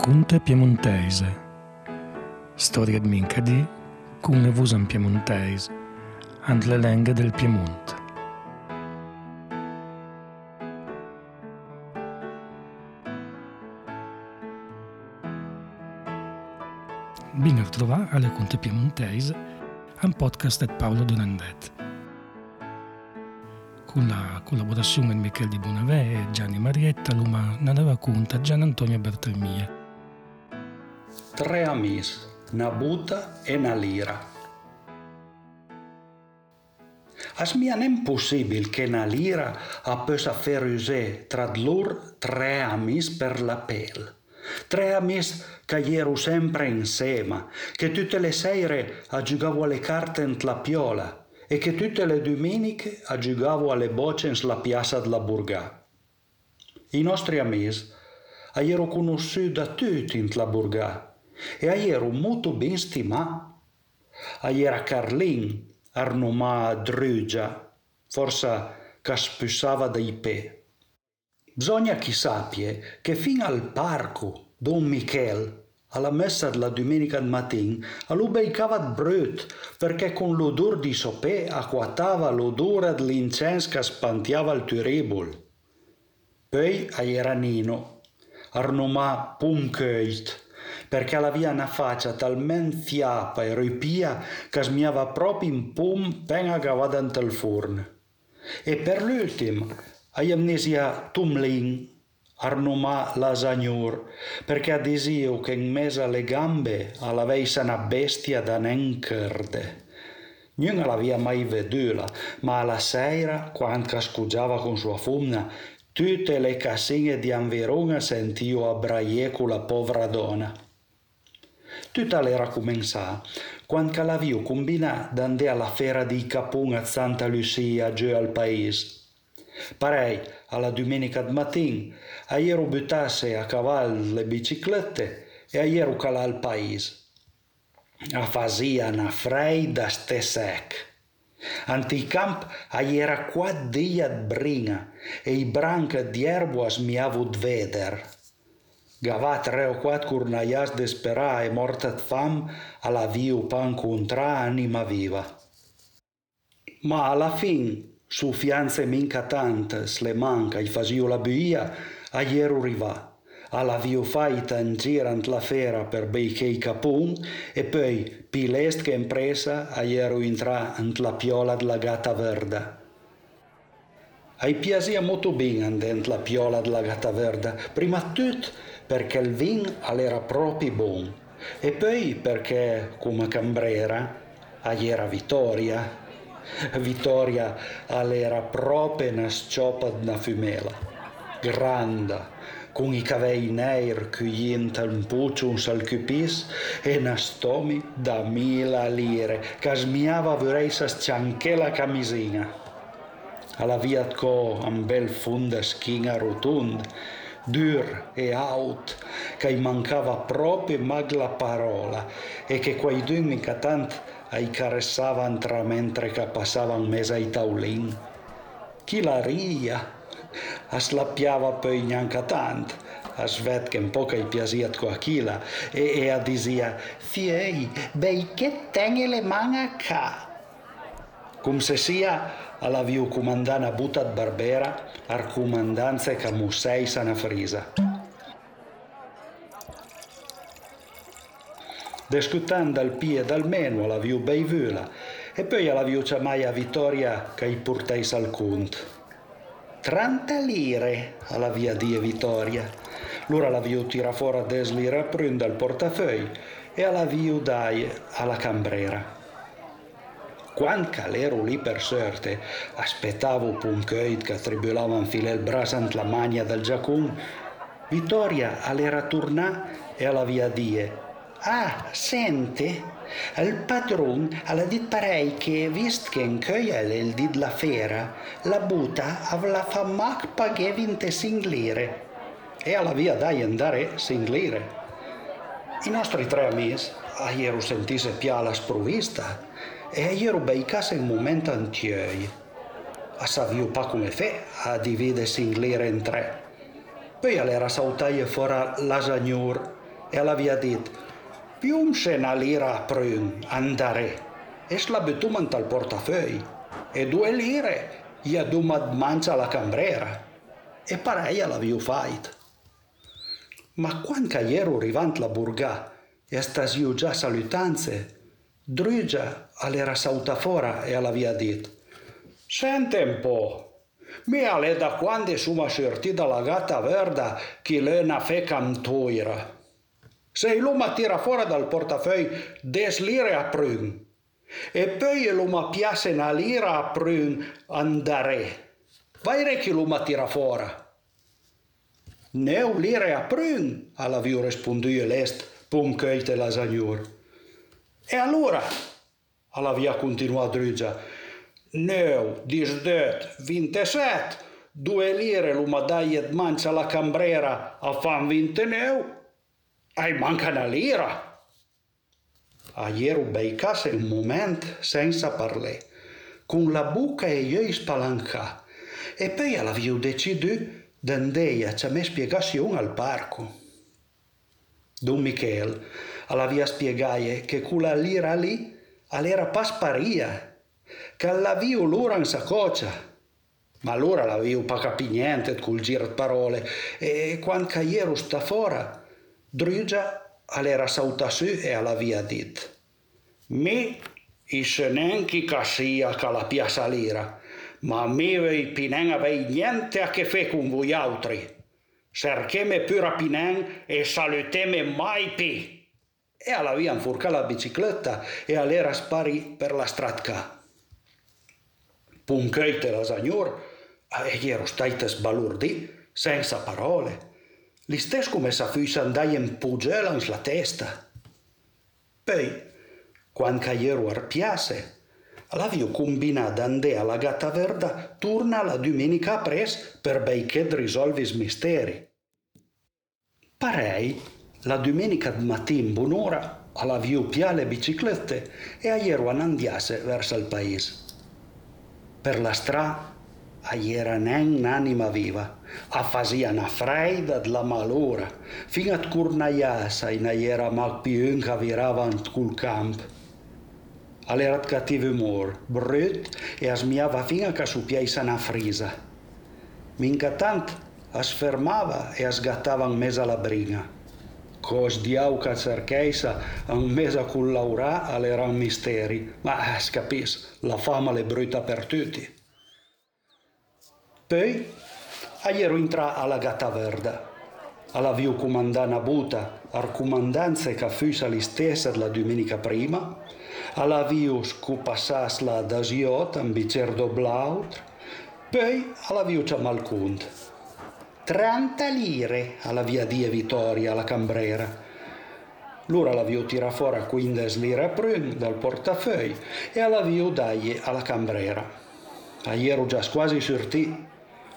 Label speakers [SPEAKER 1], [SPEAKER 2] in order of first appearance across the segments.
[SPEAKER 1] racconte piemontese. Storia di Mincadi, con le vusan piemontese, and le lenghe del Piemonte. Ben a trovare alle conte piemontese, un podcast di Paolo Donandet con la collaborazione di Michele Di Bonavè e Gianni Marietta, l'uma nella racconta Gian Antonio Bertelmia.
[SPEAKER 2] Tre amis, una buta e una lira. As mia nem possibil che una lira a possa fer usare tra loro tre amis per la pel. Tre amis che ero sempre insieme, che tutte le sere a giocavo alle carte in la piola, e che tutte le domeniche giocavo alle bocce nella piazza della Burgà. I nostri amici ero conosciuti da tutti in la Burgà e ero molto ben stimato. Era Carlin, Arnomà Drugia, forse che spussava dai pe. Bisogna chi sappia che fino al parco Don Michel alla messa della domenica al mattino, all'ubeicava brut, perché con l'odore di sopè acquatava l'odore dell'incenso che spantiava il turibol. Poi era Nino, arnomà Punkeut, perché aveva una faccia talmente fiapa e ripia che smiava proprio in pum appena cavata il forno. E per l'ultimo, amnesia Tumlin, arnomà lasagnur, perché disio che in mezzo alle gambe aveisa una bestia da nencerde. Non l'aveva mai veduta, ma alla sera, quando scuggiava con sua fumna, tutte le casine di Anverona sentiu abbraie con la povera donna. Tutta l'era cominciata, quando la viu combinà d'andare alla fera di Capun a Santa Lucia giù al paese. Parei, alla domenica di mattina, ero buttasse a cavallo le biciclette e ero calà al paese. A fazia una freida ste sec. Anticamp era qua dia d bringa e i branche di erbo smiavo veder. Gava tre o quattro curnaias desperà e morta d fam alla viu pan contra anima viva. Ma alla fin su fianze minca tantas le manca i fasio la buia a iero rivà alla vio faita in girant la fera per beichei capun e poi pilest che impresa a iero intra ant la piola della gata verda ai piasia molto bene andent la piola della gata verda prima tut perché il vin era proprio buon e poi perché come cambrera a iera Vittoria Vittoria era proprio una sciopa una fumela, grande, con i capelli neri cuglienti un puccio al cupis e una stomi da mila lire, che smiava vorrei anche la camisina. Alla via co un bel funda schina rotonda, dur e out, che mancava proprio mag la parola e che quei due mica tanto ai caressavan tra mentre che passavan mesa ai taulin. Chi la ria, aslappiava poi neanche tant, a svet che un po' che piasiat co Achila, e, e a disia, fiei, bei che tenge le manga ca. Cum se sia alla viu comandana butat barbera, ar comandanze ca musei sana frisa. discutendo dal pie dal meno alla viu beivula e poi alla viu chiamai Vittoria che i portais al cont. 30 lire alla via di Vittoria. L'ora la viu tira fuori a des lire prende il portafeuille e alla viu dai alla cambrera. Quando calero lì per sorte, aspettavo puncheid che tribulavan file il brasant la magna del giacun, Vittoria all'era tornà e alla via die Ah, senti, il padron ha detto parei che visto che in Köjel il di la fera, la buta avla fa mac paghe 25 lire e alla via dai andare singlire. I nostri tre amici a ieri sentise piala sprovvista e a ieri beicase in momento antioi. A savio pa come fe a divide singlire in tre. Poi all'era sautaie fuori lasagnur e l'avia dit più se una lira prun andare e la betumant al portafeuille e due lire gli ha dumat mancia alla cambrera e parei l'aviu fait. Ma quando ero arrivant la burgà e stasiu già salutanze, Drugia all'era sauta fora e all'avia dit Sente un po', mi alle da quando suma sortita la gatta verda che le na fe cantoira. Se l'uma tira fuori dal portafeuille des lire a prun e poi l'uma piace una lira a prun andare. Vai che l'uma tira fuori. Neu lire a prun, all'avio risponduto l'est, pum la lasagnur. E allora, alla via continua Drugia, neu, disdet, 27, due lire l'uma daiet mancia la cambrera a fan 29, ai manca una lira. A ieru beicase un moment senza parlè, con la buca e gli spalancà, e poi alla via decidu d'andeia ci me spiegazione al parco. Don Michel alla via spiegaie che quella lira lì all'era pasparia, che l'avio l'ora in saccoccia. Ma allora l'avio pa capì niente col giro di parole e quando caiero sta fora, Drugia all'era sauta su e alla via dit. Mi isce neanche cassia che la piazza lira, ma mi vei pinen avei niente a che fe con voi altri. Cercheme pure pinen e saluteme mai pi e alla via infurca la bicicletta e all'era spari per la stratka. Puncheite la signor, e ero state sbalurdi, senza parole. Li stess come se fosse andai in pugelans la testa. Poi, quando ero arpiasse, l'avio combinato andare alla gatta verda torna la domenica pres per che risolvi misteri. Parei la domenica mattina buon'ora alla via le biciclette e a ieri andiasse verso il paese. Per la strada a era nen un'anima viva, a fazia una freida della malora, fino a curnaiasa in a era mal che viravant col camp. All'era cattivo umor, brut e asmiava fino a che su piaisa una frisa. Minca tant as fermava e asgattava in mezzo alla briga cos diau ca cercheisa en mesa col laurà all'era un misteri, ma es capis, la fama le bruta per tutti. Poi, aiero intra alla gatta verda. Alla viu comandana buta, ar comandanze ca fusa li stessa la domenica prima, alla viu scupassas la dasiot en bicerdo blaut, poi alla viu ciamalcunt. 30 lire alla via di Vittoria, alla Cambrera. L'ora la vio tira fuori 15 lire a prun dal portafeuille e vio dagli alla Cambrera. A ero già quasi sortì,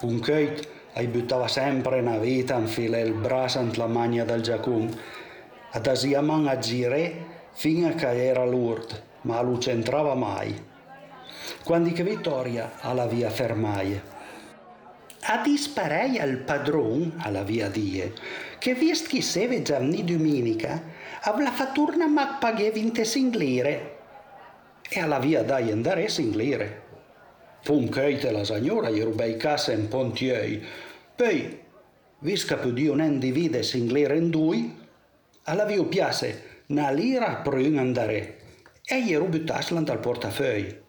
[SPEAKER 2] un coit ai buttava sempre una vita in fila il braccio la magna del giacun, ad asiaman a gire fino a che era l'urt, ma non c'entrava mai. Quando che Vittoria alla via fermaie a disparei al padron, alla via die, che vist chi seve gianni domenica, avla faturna ma paghe vinte singlire. E alla via dai andare singlire. Puncheite la signora gli rubai casa in pontiei. Poi, visca più di un individe singlire in due, alla via piace una lira per un andare e gli rubutaslan dal portafeuille.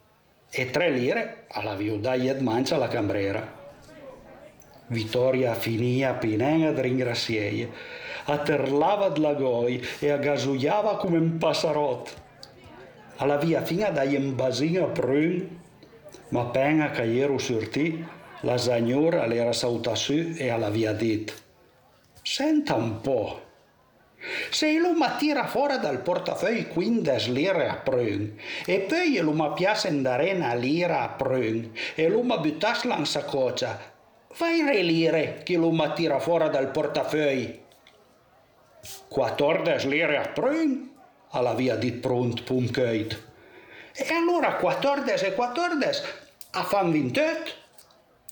[SPEAKER 2] E tre lire alla via dai ed mancia alla cambrera. Vittoria finia pinenga de ringracieie, atterlava de lagoi e agasuiava come un passarot. Alla via fina dai un basino prun, ma penga che ero sortì, la signora l'era sauta su e alla via dit. Senta un po'. Se lo ma tira fuori dal portafeuille 15 lire a prun e poi lo ma piace andare una lira a prun e lo ma buttasla in Fai relire che lo tira fuori dal portafeuille. 14 lire a prun, alla via dit prunt punkeit. E allora 14 e 14 a fan 28.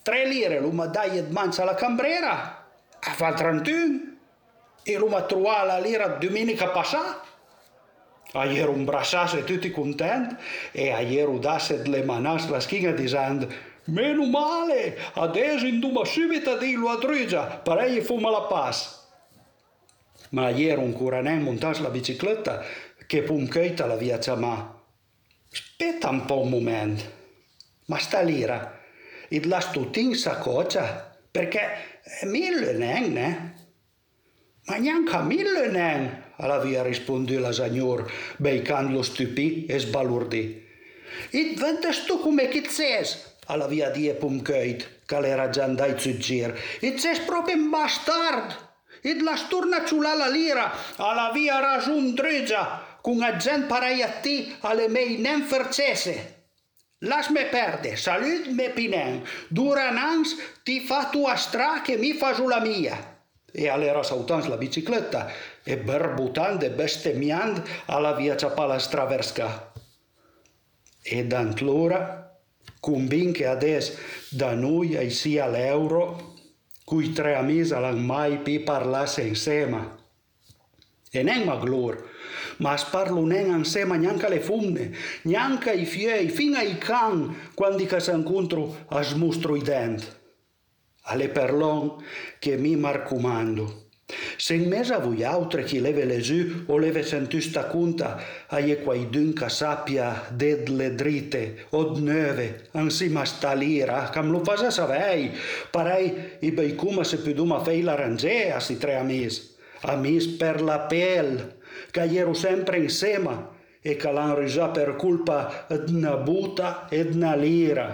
[SPEAKER 2] 3 lire lo dai e manza la cambrera, a fa 31. e lo trovato la lira domenica passata. Ieri un bracciasse tutti contenti e ieri dasse le manas la schina dicendo Meno male, adesso induma subito di lo adrugia, parei fuma la paz. Ma ieri un curanè montasse la bicicletta che puncheita la via chiamà. Aspetta un po' un momento, ma sta lira, il las tutti in saccoccia, perché è mille ne? Ma neanche mille ne, alla via rispondì la signor, beicando stupì e sbalurdì. It ventas tu come che ses? Alla via die punkeit, che era già andai zu gir. It ses proprio un bastard! Id la sturna ciula la lira, alla via ragiun dregia, con a gent parei a ti, alle mei nem fercese. Las me perde, salut me pinen, duranans ti fa tua stra che mi fa la mia. E all'era sautans la bicicletta e berbutand e bestemmiand alla via ciapala straversca. E dant l'ora convin che adesso da noi ai sia l'euro, cui tre amici l'hanno mai pi parlasse insieme. E non ma glor, ma sparlo non insieme neanche le funne, neanche i fiei, fino ai can, quando che incontro a smostro i denti. Alle perlon che mi marcumando. Sen més avui altre qui leve les u o leve sentus ta cunta, aie quai dunca sàpia d'ed le drite, o d'neve, ansi m'està l'ira, cam lo fas a savei, parei i bei cuma se puduma fei la rangè a si tre amis. Amis per la pel, que hiero sempre en sema, e calan rizà per culpa d'na buta e d'na lira.